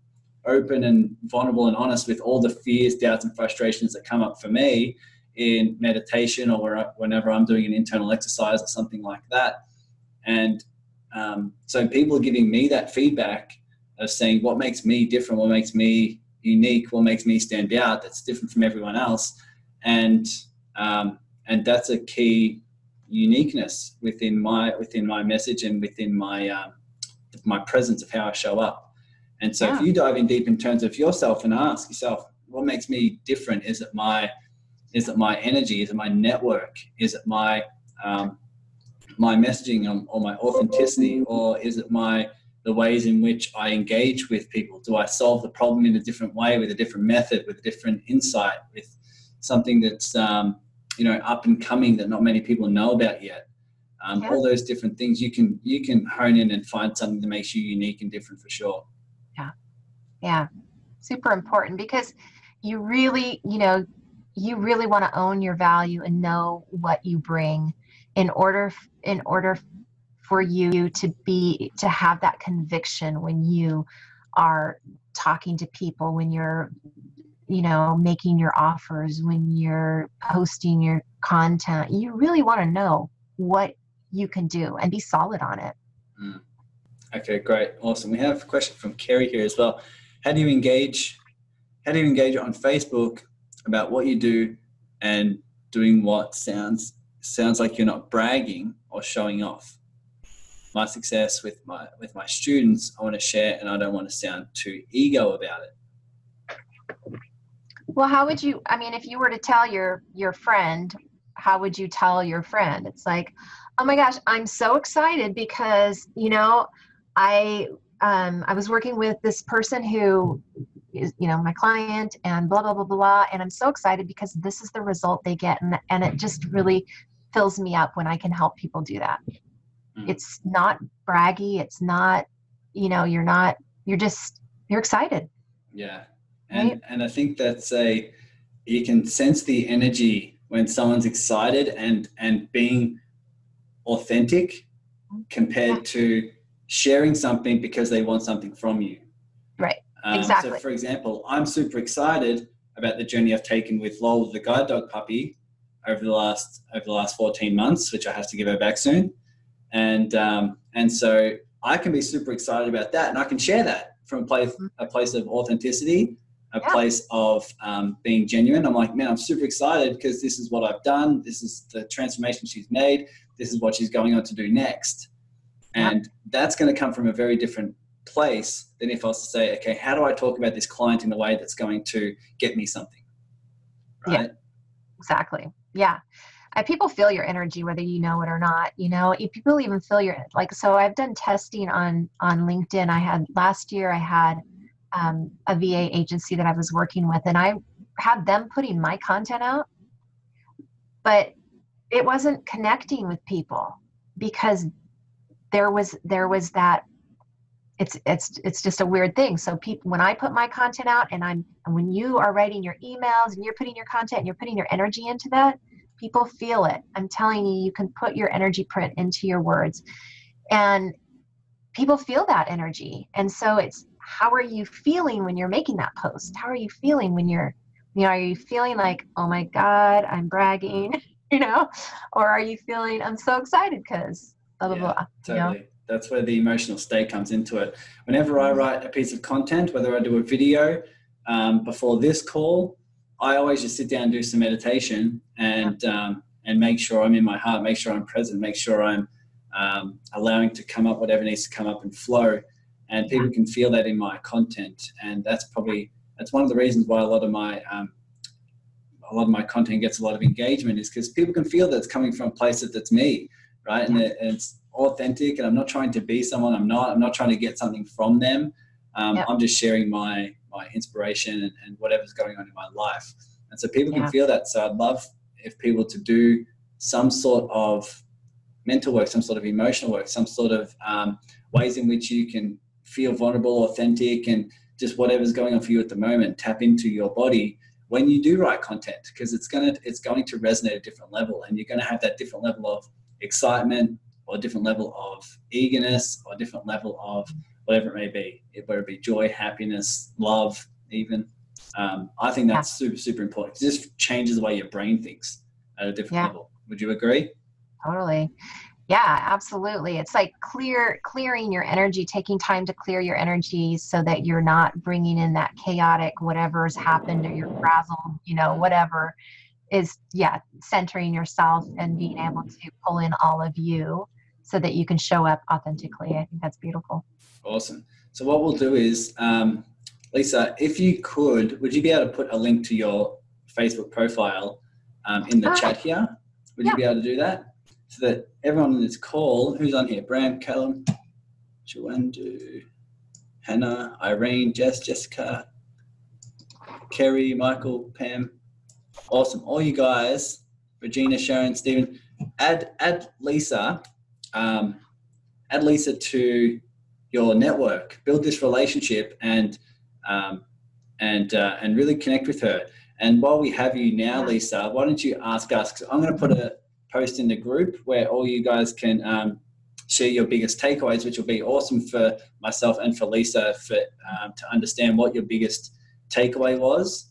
open and vulnerable and honest with all the fears, doubts, and frustrations that come up for me in meditation or whenever I'm doing an internal exercise or something like that. And um, so people are giving me that feedback of saying what makes me different, what makes me unique, what makes me stand out. That's different from everyone else, and um, and that's a key uniqueness within my within my message and within my um, my presence of how I show up. And so, yeah. if you dive in deep in terms of yourself and ask yourself, what makes me different? Is it my is it my energy? Is it my network? Is it my um, my messaging or my authenticity, or is it my the ways in which I engage with people? Do I solve the problem in a different way, with a different method, with a different insight, with something that's um, you know up and coming that not many people know about yet? Um, yeah. All those different things you can you can hone in and find something that makes you unique and different for sure. Yeah, yeah, super important because you really you know you really want to own your value and know what you bring in order in order for you to be to have that conviction when you are talking to people when you're you know making your offers when you're posting your content you really want to know what you can do and be solid on it. Mm. okay great. Awesome. We have a question from kerry here as well. How do you engage how do you engage on facebook about what you do and doing what sounds sounds like you're not bragging or showing off. My success with my with my students i want to share and i don't want to sound too ego about it. Well how would you i mean if you were to tell your your friend how would you tell your friend? It's like oh my gosh i'm so excited because you know i um, i was working with this person who is you know my client and blah blah blah blah and i'm so excited because this is the result they get and, and it just really fills me up when i can help people do that mm. it's not braggy it's not you know you're not you're just you're excited yeah and right? and i think that's a you can sense the energy when someone's excited and and being authentic mm-hmm. compared yeah. to sharing something because they want something from you right um, exactly so for example i'm super excited about the journey i've taken with lol the guide dog puppy over the last over the last 14 months which i have to give her back soon and um, and so I can be super excited about that, and I can share that from a place mm-hmm. a place of authenticity, a yeah. place of um, being genuine. I'm like, man, I'm super excited because this is what I've done. This is the transformation she's made. This is what she's going on to do next, and yeah. that's going to come from a very different place than if I was to say, okay, how do I talk about this client in a way that's going to get me something? Right. Yeah, exactly. Yeah. People feel your energy whether you know it or not you know people even feel your like so i've done testing on on linkedin. I had last year i had um, a va agency that i was working with and i had them putting my content out but it wasn't connecting with people because there was there was that it's it's it's just a weird thing so people when i put my content out and i'm and when you are writing your emails and you're putting your content and you're putting your energy into that People feel it. I'm telling you, you can put your energy print into your words. And people feel that energy. And so it's how are you feeling when you're making that post? How are you feeling when you're, you know, are you feeling like, oh my God, I'm bragging, you know? Or are you feeling, I'm so excited because blah, blah, yeah, blah. Totally. You know? That's where the emotional state comes into it. Whenever I write a piece of content, whether I do a video um, before this call I always just sit down and do some meditation and um, and make sure I'm in my heart, make sure I'm present, make sure I'm um, allowing to come up whatever needs to come up and flow. And people can feel that in my content, and that's probably that's one of the reasons why a lot of my um, a lot of my content gets a lot of engagement is because people can feel that it's coming from a place that that's me, right? And, it, and it's authentic, and I'm not trying to be someone I'm not. I'm not trying to get something from them. Um, I'm just sharing my my inspiration and, and, whatever's going on in my life. And so people yeah. can feel that. So I'd love if people to do some sort of mental work, some sort of emotional work, some sort of um, ways in which you can feel vulnerable, authentic, and just whatever's going on for you at the moment. Tap into your body when you do write content because it's gonna it's going to resonate at a different level, and you're going to have that different level of excitement or a different level of eagerness or a different level of whatever it may be, whether it be joy, happiness, love, even. Um, I think that's super, super important. It just changes the way your brain thinks at a different yeah. level. Would you agree? Totally. Yeah, absolutely. It's like clear clearing your energy, taking time to clear your energy so that you're not bringing in that chaotic whatever's happened or you're frazzled, you know, whatever is yeah, centering yourself and being able to pull in all of you so that you can show up authentically. I think that's beautiful. Awesome. So what we'll do is, um, Lisa, if you could, would you be able to put a link to your Facebook profile um, in the uh, chat here? Would yeah. you be able to do that? So that everyone on this call, who's on here? Bram, Callum, Joandu, Hannah, Irene, Jess, Jessica, Kerry, Michael, Pam. Awesome. All you guys, Regina, Sharon, Stephen, add add Lisa, um, add Lisa to your network, build this relationship, and um, and uh, and really connect with her. And while we have you now, Lisa, why don't you ask us? Because I'm going to put a post in the group where all you guys can um, share your biggest takeaways, which will be awesome for myself and for Lisa for um, to understand what your biggest takeaway was.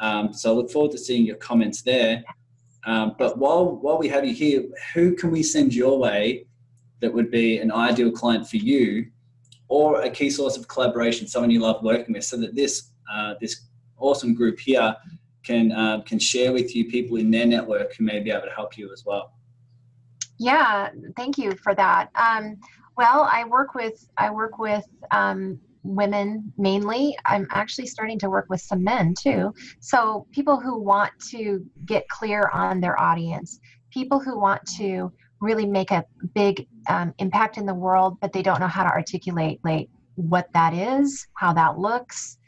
Um, so I look forward to seeing your comments there. Um, but while while we have you here, who can we send your way that would be an ideal client for you, or a key source of collaboration, someone you love working with, so that this uh, this awesome group here can um, can share with you people in their network who may be able to help you as well. Yeah, thank you for that. Um, well, I work with I work with um, women mainly. I'm actually starting to work with some men too. So people who want to get clear on their audience, people who want to really make a big um, impact in the world, but they don't know how to articulate like what that is, how that looks.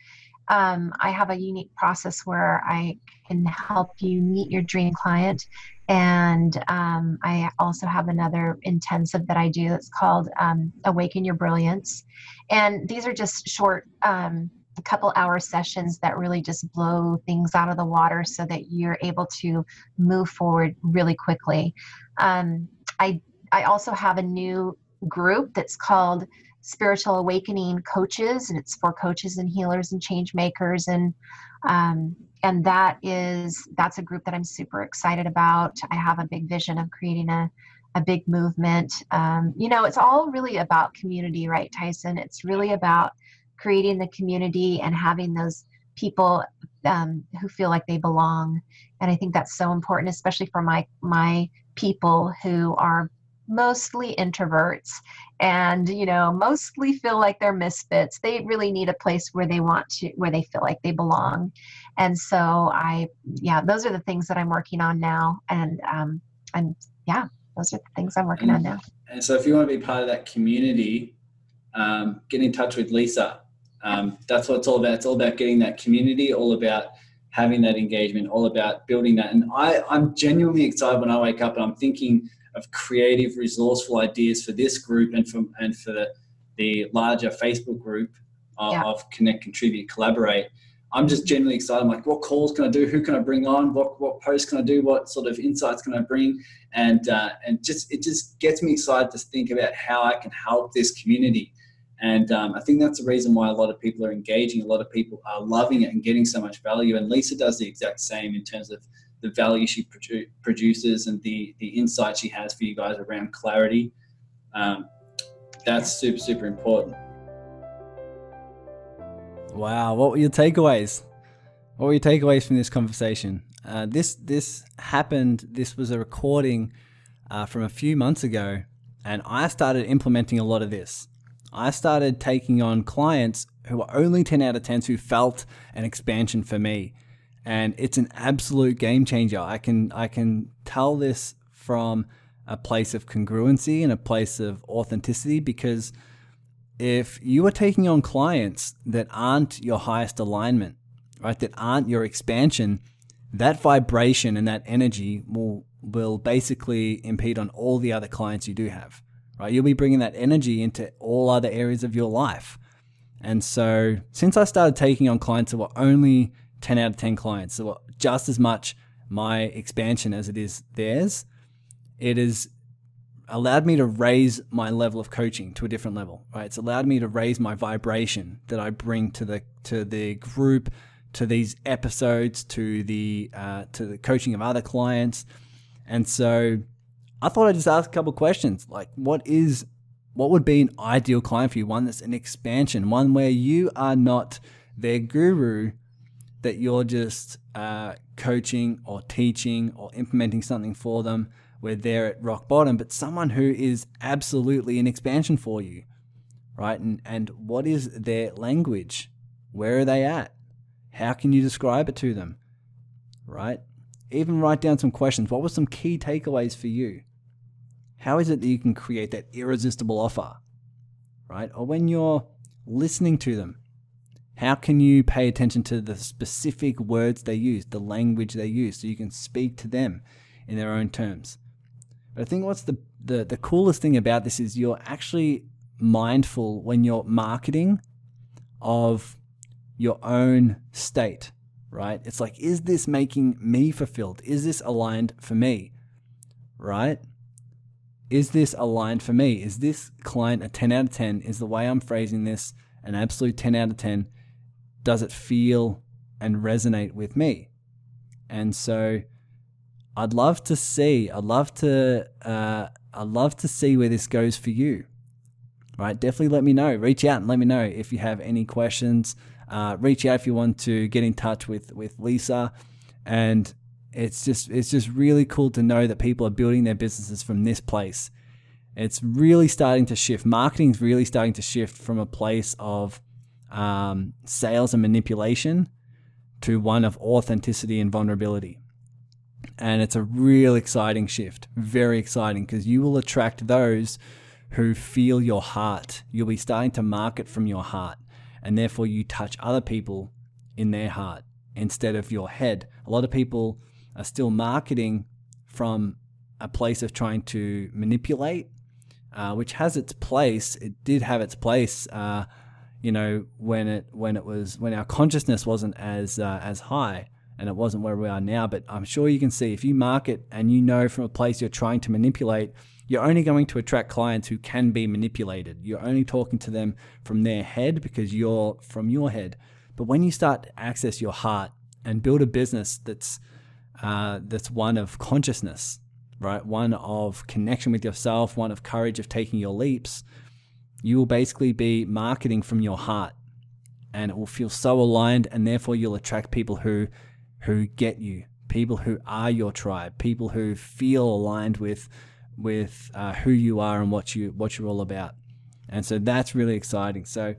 Um, I have a unique process where I can help you meet your dream client and um, I also have another intensive that I do that's called um, Awaken Your Brilliance. And these are just short, um, couple hour sessions that really just blow things out of the water so that you're able to move forward really quickly. Um, I, I also have a new group that's called Spiritual Awakening Coaches, and it's for coaches and healers and change makers. And um, and that is that's a group that i'm super excited about. I have a big vision of creating a, a big movement. Um, you know it's all really about community right tyson? It's really about creating the community and having those people um, who feel like they belong. And i think that's so important especially for my my people who are mostly introverts and you know mostly feel like they're misfits. They really need a place where they want to where they feel like they belong. And so i yeah those are the things that i'm working on now. And um and yeah those are the things i'm working on now. And so if you want to be part of that community um, get in touch with lisa. Um, that's what it's all about. It's all about getting that community all about having that engagement all about building that. And i i'm genuinely excited when i wake up and i'm thinking of creative, resourceful ideas for this group and for and for the, the larger Facebook group uh, yeah. of Connect, Contribute, Collaborate. I'm just generally excited. I'm like, what calls can I do? Who can I bring on? What what posts can I do? What sort of insights can I bring? And uh, and just it just gets me excited to think about how I can help this community. And um, I think that's the reason why a lot of people are engaging. A lot of people are loving it and getting so much value. And Lisa does the exact same in terms of the value she produ- produces and the the insight she has for you guys around clarity. Um, that's super super important. Wow, what were your takeaways? What were your takeaways from this conversation? Uh, this this happened. This was a recording uh, from a few months ago, and I started implementing a lot of this. I started taking on clients who were only 10 out of 10s who felt an expansion for me and it's an absolute game changer. I can I can tell this from a place of congruency and a place of authenticity because if you are taking on clients that aren't your highest alignment, right, that aren't your expansion, that vibration and that energy will will basically impede on all the other clients you do have. Right? You'll be bringing that energy into all other areas of your life. And so, since I started taking on clients that were only 10 out of 10 clients. So just as much my expansion as it is theirs. It has allowed me to raise my level of coaching to a different level, right? It's allowed me to raise my vibration that I bring to the to the group, to these episodes, to the uh, to the coaching of other clients, and so I thought I'd just ask a couple questions, like what is what would be an ideal client for you? One that's an expansion, one where you are not their guru, that you're just uh, coaching or teaching or implementing something for them where they're at rock bottom, but someone who is absolutely an expansion for you, right? And, and what is their language? Where are they at? How can you describe it to them, right? Even write down some questions. What were some key takeaways for you? How is it that you can create that irresistible offer, right? Or when you're listening to them, how can you pay attention to the specific words they use, the language they use, so you can speak to them in their own terms? But I think what's the, the, the coolest thing about this is you're actually mindful when you're marketing of your own state, right? It's like, is this making me fulfilled? Is this aligned for me, right? is this aligned for me? Is this client a 10 out of 10? Is the way I'm phrasing this an absolute 10 out of 10? Does it feel and resonate with me? And so I'd love to see, I'd love to, uh, I'd love to see where this goes for you. Right? Definitely let me know. Reach out and let me know if you have any questions. Uh, reach out if you want to get in touch with with Lisa. And it's just it's just really cool to know that people are building their businesses from this place. It's really starting to shift. Marketing is really starting to shift from a place of um, sales and manipulation to one of authenticity and vulnerability. And it's a real exciting shift, very exciting, because you will attract those who feel your heart. You'll be starting to market from your heart, and therefore you touch other people in their heart instead of your head. A lot of people are still marketing from a place of trying to manipulate, uh, which has its place. It did have its place, uh, you know, when it when it was when our consciousness wasn't as uh, as high and it wasn't where we are now. But I'm sure you can see if you market and you know from a place you're trying to manipulate, you're only going to attract clients who can be manipulated. You're only talking to them from their head because you're from your head. But when you start to access your heart and build a business that's uh, that's one of consciousness, right? One of connection with yourself, one of courage of taking your leaps. You will basically be marketing from your heart, and it will feel so aligned, and therefore you'll attract people who who get you, people who are your tribe, people who feel aligned with with uh, who you are and what you what you're all about. And so that's really exciting. So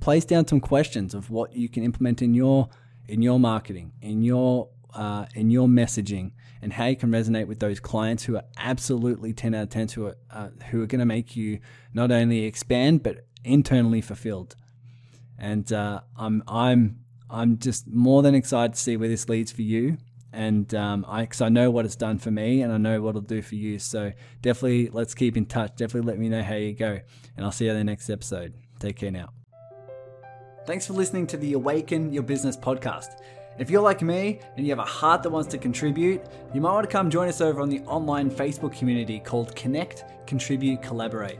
place down some questions of what you can implement in your in your marketing, in your uh, in your messaging, and how you can resonate with those clients who are absolutely 10 out of 10 who are, uh, who are going to make you not only expand but internally fulfilled. And uh, I'm I'm I'm just more than excited to see where this leads for you. And um, I, cause I know what it's done for me, and I know what it'll do for you. So definitely, let's keep in touch. Definitely, let me know how you go, and I'll see you in the next episode. Take care now. Thanks for listening to the Awaken Your Business podcast. If you're like me and you have a heart that wants to contribute, you might want to come join us over on the online Facebook community called Connect, Contribute, Collaborate.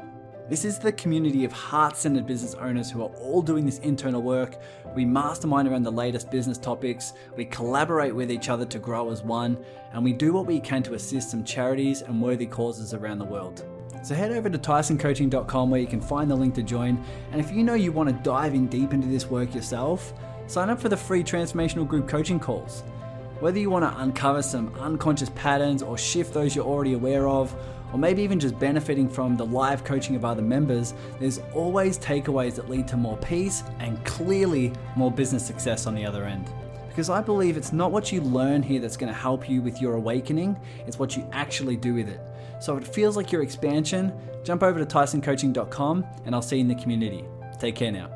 This is the community of heart centered business owners who are all doing this internal work. We mastermind around the latest business topics, we collaborate with each other to grow as one, and we do what we can to assist some charities and worthy causes around the world. So head over to tysoncoaching.com where you can find the link to join. And if you know you want to dive in deep into this work yourself, sign up for the free transformational group coaching calls. Whether you want to uncover some unconscious patterns or shift those you're already aware of, or maybe even just benefiting from the live coaching of other members, there's always takeaways that lead to more peace and clearly more business success on the other end. Because I believe it's not what you learn here that's going to help you with your awakening, it's what you actually do with it. So if it feels like your expansion, jump over to tysoncoaching.com and I'll see you in the community. Take care now.